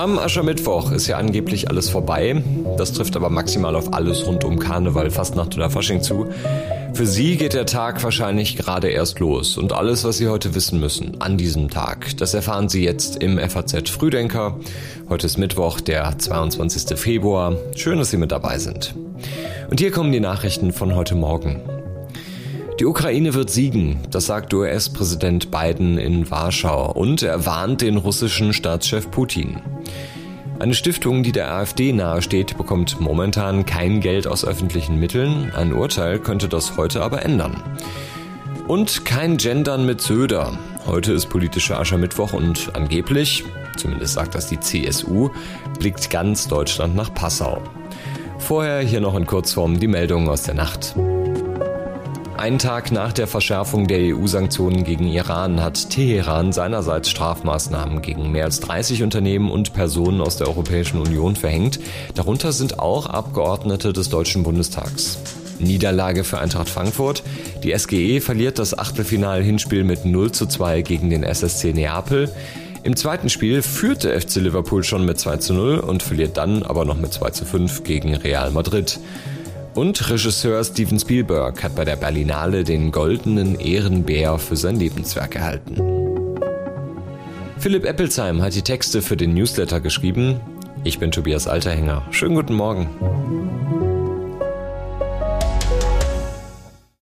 Am Aschermittwoch ist ja angeblich alles vorbei. Das trifft aber maximal auf alles rund um Karneval, Fastnacht oder Fasching zu. Für Sie geht der Tag wahrscheinlich gerade erst los und alles, was Sie heute wissen müssen an diesem Tag, das erfahren Sie jetzt im FAZ Frühdenker. Heute ist Mittwoch, der 22. Februar. Schön, dass Sie mit dabei sind. Und hier kommen die Nachrichten von heute Morgen. Die Ukraine wird siegen, das sagt US-Präsident Biden in Warschau und er warnt den russischen Staatschef Putin. Eine Stiftung, die der AfD nahesteht, bekommt momentan kein Geld aus öffentlichen Mitteln. Ein Urteil könnte das heute aber ändern. Und kein Gendern mit Söder. Heute ist politischer Aschermittwoch und angeblich, zumindest sagt das die CSU, blickt ganz Deutschland nach Passau. Vorher hier noch in Kurzform die Meldungen aus der Nacht. Einen Tag nach der Verschärfung der EU-Sanktionen gegen Iran hat Teheran seinerseits Strafmaßnahmen gegen mehr als 30 Unternehmen und Personen aus der Europäischen Union verhängt. Darunter sind auch Abgeordnete des Deutschen Bundestags. Niederlage für Eintracht Frankfurt. Die SGE verliert das Achtelfinal-Hinspiel mit 0 zu 2 gegen den SSC Neapel. Im zweiten Spiel führte FC Liverpool schon mit 2 zu 0 und verliert dann aber noch mit 2 zu 5 gegen Real Madrid. Und Regisseur Steven Spielberg hat bei der Berlinale den goldenen Ehrenbär für sein Lebenswerk erhalten. Philipp Eppelsheim hat die Texte für den Newsletter geschrieben. Ich bin Tobias Alterhänger. Schönen guten Morgen.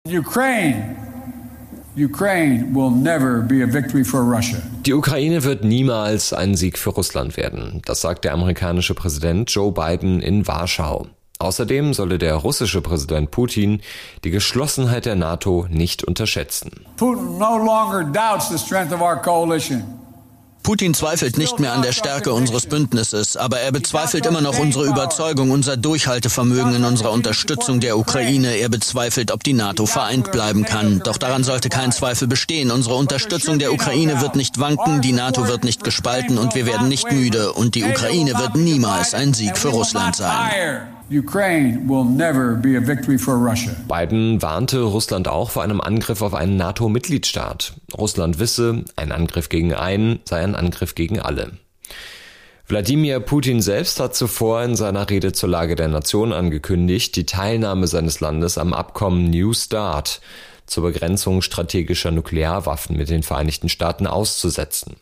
Ukraine. Ukraine will never be a victory for Russia. Die Ukraine wird niemals ein Sieg für Russland werden. Das sagt der amerikanische Präsident Joe Biden in Warschau. Außerdem solle der russische Präsident Putin die Geschlossenheit der NATO nicht unterschätzen. Putin no longer doubts the strength of our coalition. Putin zweifelt nicht mehr an der Stärke unseres Bündnisses, aber er bezweifelt immer noch unsere Überzeugung, unser Durchhaltevermögen in unserer Unterstützung der Ukraine. Er bezweifelt, ob die NATO vereint bleiben kann. Doch daran sollte kein Zweifel bestehen. Unsere Unterstützung der Ukraine wird nicht wanken, die NATO wird nicht gespalten und wir werden nicht müde. Und die Ukraine wird niemals ein Sieg für Russland sein. Biden warnte Russland auch vor einem Angriff auf einen NATO-Mitgliedstaat. Russland wisse, ein Angriff gegen einen sei ein Angriff gegen alle. Wladimir Putin selbst hat zuvor in seiner Rede zur Lage der Nation angekündigt, die Teilnahme seines Landes am Abkommen New START zur Begrenzung strategischer Nuklearwaffen mit den Vereinigten Staaten auszusetzen.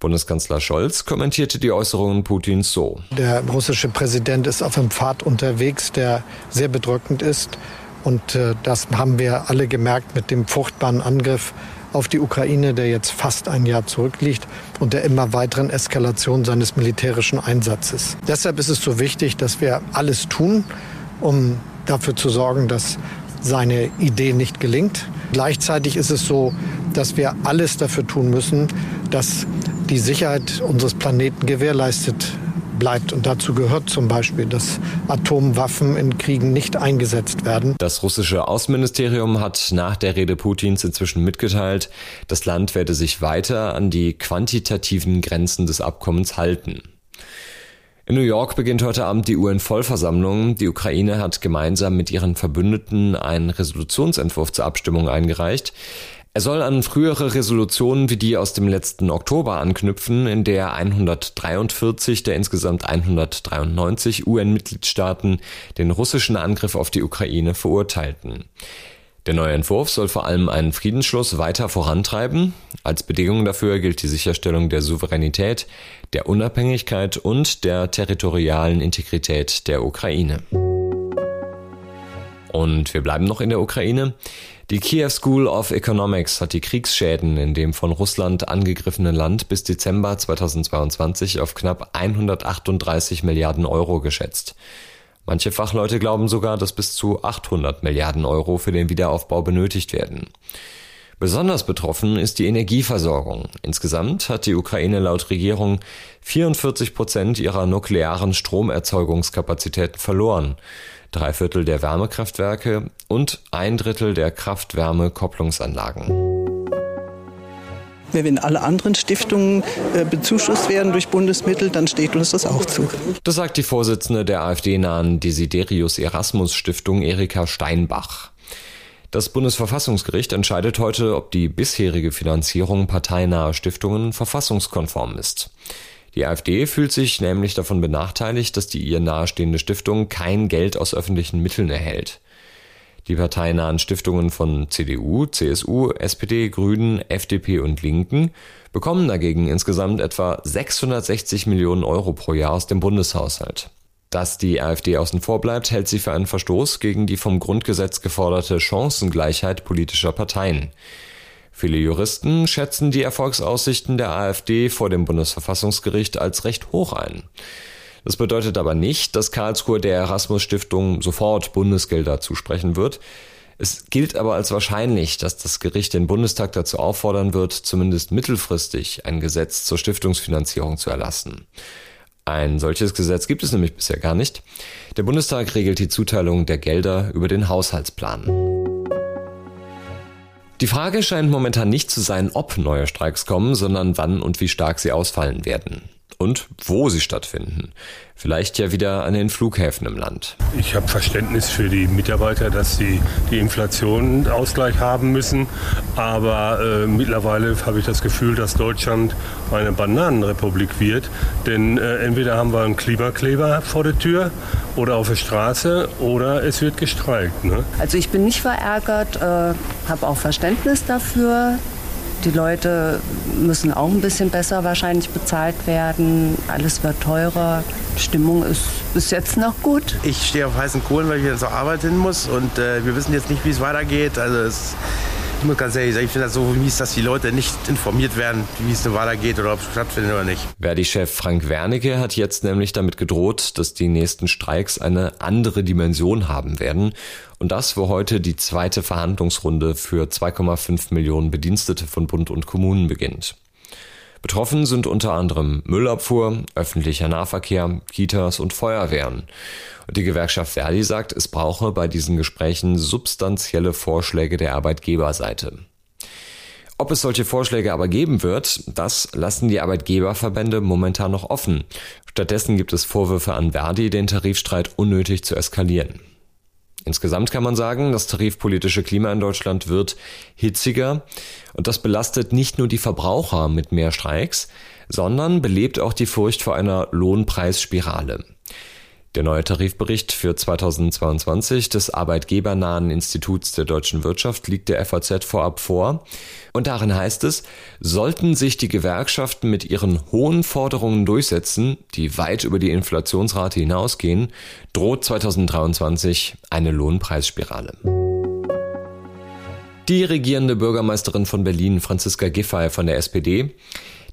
Bundeskanzler Scholz kommentierte die Äußerungen Putins so. Der russische Präsident ist auf einem Pfad unterwegs, der sehr bedrückend ist. Und äh, das haben wir alle gemerkt mit dem furchtbaren Angriff auf die Ukraine, der jetzt fast ein Jahr zurückliegt und der immer weiteren Eskalation seines militärischen Einsatzes. Deshalb ist es so wichtig, dass wir alles tun, um dafür zu sorgen, dass seine Idee nicht gelingt. Gleichzeitig ist es so, dass wir alles dafür tun müssen, dass die Sicherheit unseres Planeten gewährleistet bleibt. Und dazu gehört zum Beispiel, dass Atomwaffen in Kriegen nicht eingesetzt werden. Das russische Außenministerium hat nach der Rede Putins inzwischen mitgeteilt, das Land werde sich weiter an die quantitativen Grenzen des Abkommens halten. In New York beginnt heute Abend die UN-Vollversammlung. Die Ukraine hat gemeinsam mit ihren Verbündeten einen Resolutionsentwurf zur Abstimmung eingereicht. Er soll an frühere Resolutionen wie die aus dem letzten Oktober anknüpfen, in der 143 der insgesamt 193 UN-Mitgliedstaaten den russischen Angriff auf die Ukraine verurteilten. Der neue Entwurf soll vor allem einen Friedensschluss weiter vorantreiben. Als Bedingung dafür gilt die Sicherstellung der Souveränität, der Unabhängigkeit und der territorialen Integrität der Ukraine. Und wir bleiben noch in der Ukraine. Die Kiew School of Economics hat die Kriegsschäden in dem von Russland angegriffenen Land bis Dezember 2022 auf knapp 138 Milliarden Euro geschätzt. Manche Fachleute glauben sogar, dass bis zu 800 Milliarden Euro für den Wiederaufbau benötigt werden. Besonders betroffen ist die Energieversorgung. Insgesamt hat die Ukraine laut Regierung 44 Prozent ihrer nuklearen Stromerzeugungskapazitäten verloren drei Viertel der Wärmekraftwerke und ein Drittel der Kraft-Wärme-Kopplungsanlagen. Wenn alle anderen Stiftungen äh, bezuschusst werden durch Bundesmittel, dann steht uns das auch zu. Das sagt die Vorsitzende der AfD-nahen Desiderius Erasmus Stiftung Erika Steinbach. Das Bundesverfassungsgericht entscheidet heute, ob die bisherige Finanzierung parteinaher Stiftungen verfassungskonform ist. Die AfD fühlt sich nämlich davon benachteiligt, dass die ihr nahestehende Stiftung kein Geld aus öffentlichen Mitteln erhält. Die parteinahen Stiftungen von CDU, CSU, SPD, Grünen, FDP und Linken bekommen dagegen insgesamt etwa 660 Millionen Euro pro Jahr aus dem Bundeshaushalt. Dass die AfD außen vor bleibt, hält sie für einen Verstoß gegen die vom Grundgesetz geforderte Chancengleichheit politischer Parteien. Viele Juristen schätzen die Erfolgsaussichten der AfD vor dem Bundesverfassungsgericht als recht hoch ein. Das bedeutet aber nicht, dass Karlsruhe der Erasmus Stiftung sofort Bundesgelder zusprechen wird. Es gilt aber als wahrscheinlich, dass das Gericht den Bundestag dazu auffordern wird, zumindest mittelfristig ein Gesetz zur Stiftungsfinanzierung zu erlassen. Ein solches Gesetz gibt es nämlich bisher gar nicht. Der Bundestag regelt die Zuteilung der Gelder über den Haushaltsplan. Die Frage scheint momentan nicht zu sein, ob neue Streiks kommen, sondern wann und wie stark sie ausfallen werden und wo sie stattfinden. Vielleicht ja wieder an den Flughäfen im Land. Ich habe Verständnis für die Mitarbeiter, dass sie die Inflation Ausgleich haben müssen. Aber äh, mittlerweile habe ich das Gefühl, dass Deutschland eine Bananenrepublik wird. Denn äh, entweder haben wir einen Klimakleber vor der Tür oder auf der Straße oder es wird gestreikt. Ne? Also ich bin nicht verärgert, äh, habe auch Verständnis dafür, die Leute müssen auch ein bisschen besser wahrscheinlich bezahlt werden. Alles wird teurer. Stimmung ist bis jetzt noch gut. Ich stehe auf heißen Kohlen, weil ich wieder zur Arbeit hin muss und äh, wir wissen jetzt nicht, wie es weitergeht. Also es ich muss ganz ehrlich sagen, ich finde das so mies, dass die Leute nicht informiert werden, wie es denn weitergeht oder ob es stattfindet oder nicht. Verdi-Chef Frank Wernicke hat jetzt nämlich damit gedroht, dass die nächsten Streiks eine andere Dimension haben werden. Und das, wo heute die zweite Verhandlungsrunde für 2,5 Millionen Bedienstete von Bund und Kommunen beginnt. Betroffen sind unter anderem Müllabfuhr, öffentlicher Nahverkehr, Kitas und Feuerwehren. Und die Gewerkschaft Verdi sagt, es brauche bei diesen Gesprächen substanzielle Vorschläge der Arbeitgeberseite. Ob es solche Vorschläge aber geben wird, das lassen die Arbeitgeberverbände momentan noch offen. Stattdessen gibt es Vorwürfe an Verdi, den Tarifstreit unnötig zu eskalieren. Insgesamt kann man sagen, das tarifpolitische Klima in Deutschland wird hitziger und das belastet nicht nur die Verbraucher mit mehr Streiks, sondern belebt auch die Furcht vor einer Lohnpreisspirale. Der neue Tarifbericht für 2022 des Arbeitgebernahen Instituts der deutschen Wirtschaft liegt der FAZ vorab vor. Und darin heißt es, sollten sich die Gewerkschaften mit ihren hohen Forderungen durchsetzen, die weit über die Inflationsrate hinausgehen, droht 2023 eine Lohnpreisspirale. Die regierende Bürgermeisterin von Berlin, Franziska Giffey von der SPD,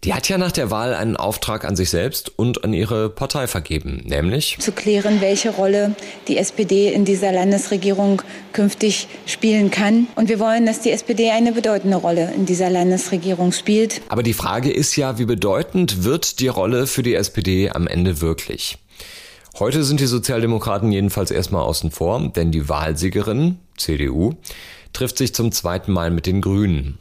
die hat ja nach der Wahl einen Auftrag an sich selbst und an ihre Partei vergeben, nämlich zu klären, welche Rolle die SPD in dieser Landesregierung künftig spielen kann. Und wir wollen, dass die SPD eine bedeutende Rolle in dieser Landesregierung spielt. Aber die Frage ist ja, wie bedeutend wird die Rolle für die SPD am Ende wirklich? Heute sind die Sozialdemokraten jedenfalls erstmal außen vor, denn die Wahlsiegerin, CDU, trifft sich zum zweiten Mal mit den Grünen.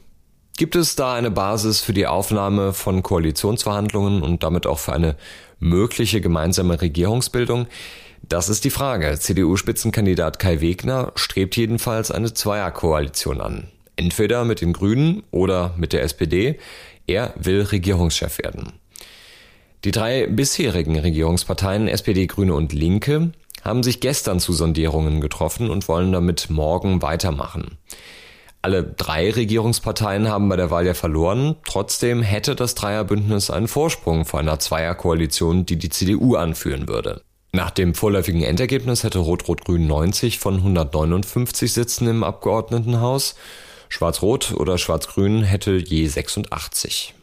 Gibt es da eine Basis für die Aufnahme von Koalitionsverhandlungen und damit auch für eine mögliche gemeinsame Regierungsbildung? Das ist die Frage. CDU-Spitzenkandidat Kai Wegner strebt jedenfalls eine Zweierkoalition an. Entweder mit den Grünen oder mit der SPD. Er will Regierungschef werden. Die drei bisherigen Regierungsparteien SPD, Grüne und Linke haben sich gestern zu Sondierungen getroffen und wollen damit morgen weitermachen. Alle drei Regierungsparteien haben bei der Wahl ja verloren. Trotzdem hätte das Dreierbündnis einen Vorsprung vor einer Zweierkoalition, die die CDU anführen würde. Nach dem vorläufigen Endergebnis hätte Rot-Rot-Grün 90 von 159 Sitzen im Abgeordnetenhaus. Schwarz-Rot oder Schwarz-Grün hätte je 86.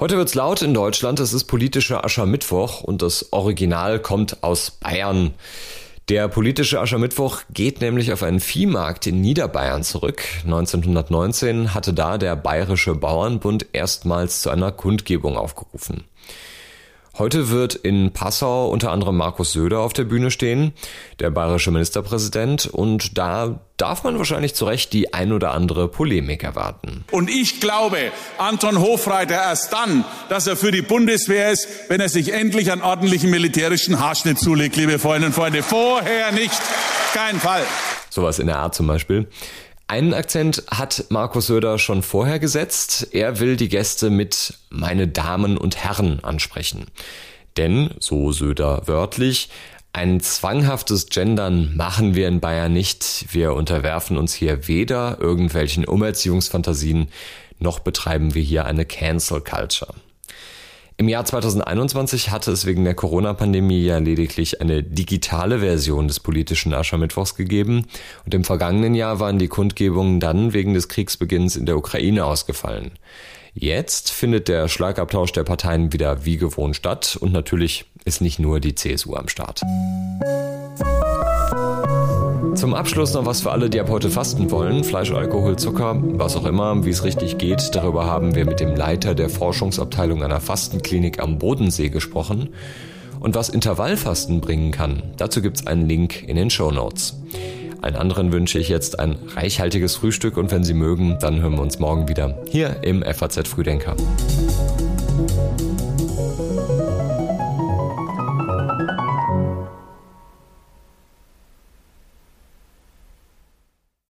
Heute wird's laut in Deutschland. Es ist politischer Aschermittwoch und das Original kommt aus Bayern. Der politische Aschermittwoch geht nämlich auf einen Viehmarkt in Niederbayern zurück. 1919 hatte da der Bayerische Bauernbund erstmals zu einer Kundgebung aufgerufen. Heute wird in Passau unter anderem Markus Söder auf der Bühne stehen, der bayerische Ministerpräsident, und da darf man wahrscheinlich zu Recht die ein oder andere Polemik erwarten. Und ich glaube, Anton Hofreiter erst dann, dass er für die Bundeswehr ist, wenn er sich endlich einen ordentlichen militärischen Haarschnitt zulegt, liebe Freundinnen und Freunde. Vorher nicht. Kein Fall. Sowas in der Art zum Beispiel. Einen Akzent hat Markus Söder schon vorher gesetzt. Er will die Gäste mit meine Damen und Herren ansprechen. Denn, so Söder wörtlich, ein zwanghaftes Gendern machen wir in Bayern nicht. Wir unterwerfen uns hier weder irgendwelchen Umerziehungsfantasien, noch betreiben wir hier eine Cancel Culture. Im Jahr 2021 hatte es wegen der Corona-Pandemie ja lediglich eine digitale Version des politischen Aschermittwochs gegeben und im vergangenen Jahr waren die Kundgebungen dann wegen des Kriegsbeginns in der Ukraine ausgefallen. Jetzt findet der Schlagabtausch der Parteien wieder wie gewohnt statt und natürlich ist nicht nur die CSU am Start. Zum Abschluss noch was für alle, die ab heute fasten wollen. Fleisch, Alkohol, Zucker, was auch immer, wie es richtig geht. Darüber haben wir mit dem Leiter der Forschungsabteilung einer Fastenklinik am Bodensee gesprochen. Und was Intervallfasten bringen kann, dazu gibt's einen Link in den Show Notes. Allen anderen wünsche ich jetzt ein reichhaltiges Frühstück und wenn Sie mögen, dann hören wir uns morgen wieder hier im FAZ Frühdenker.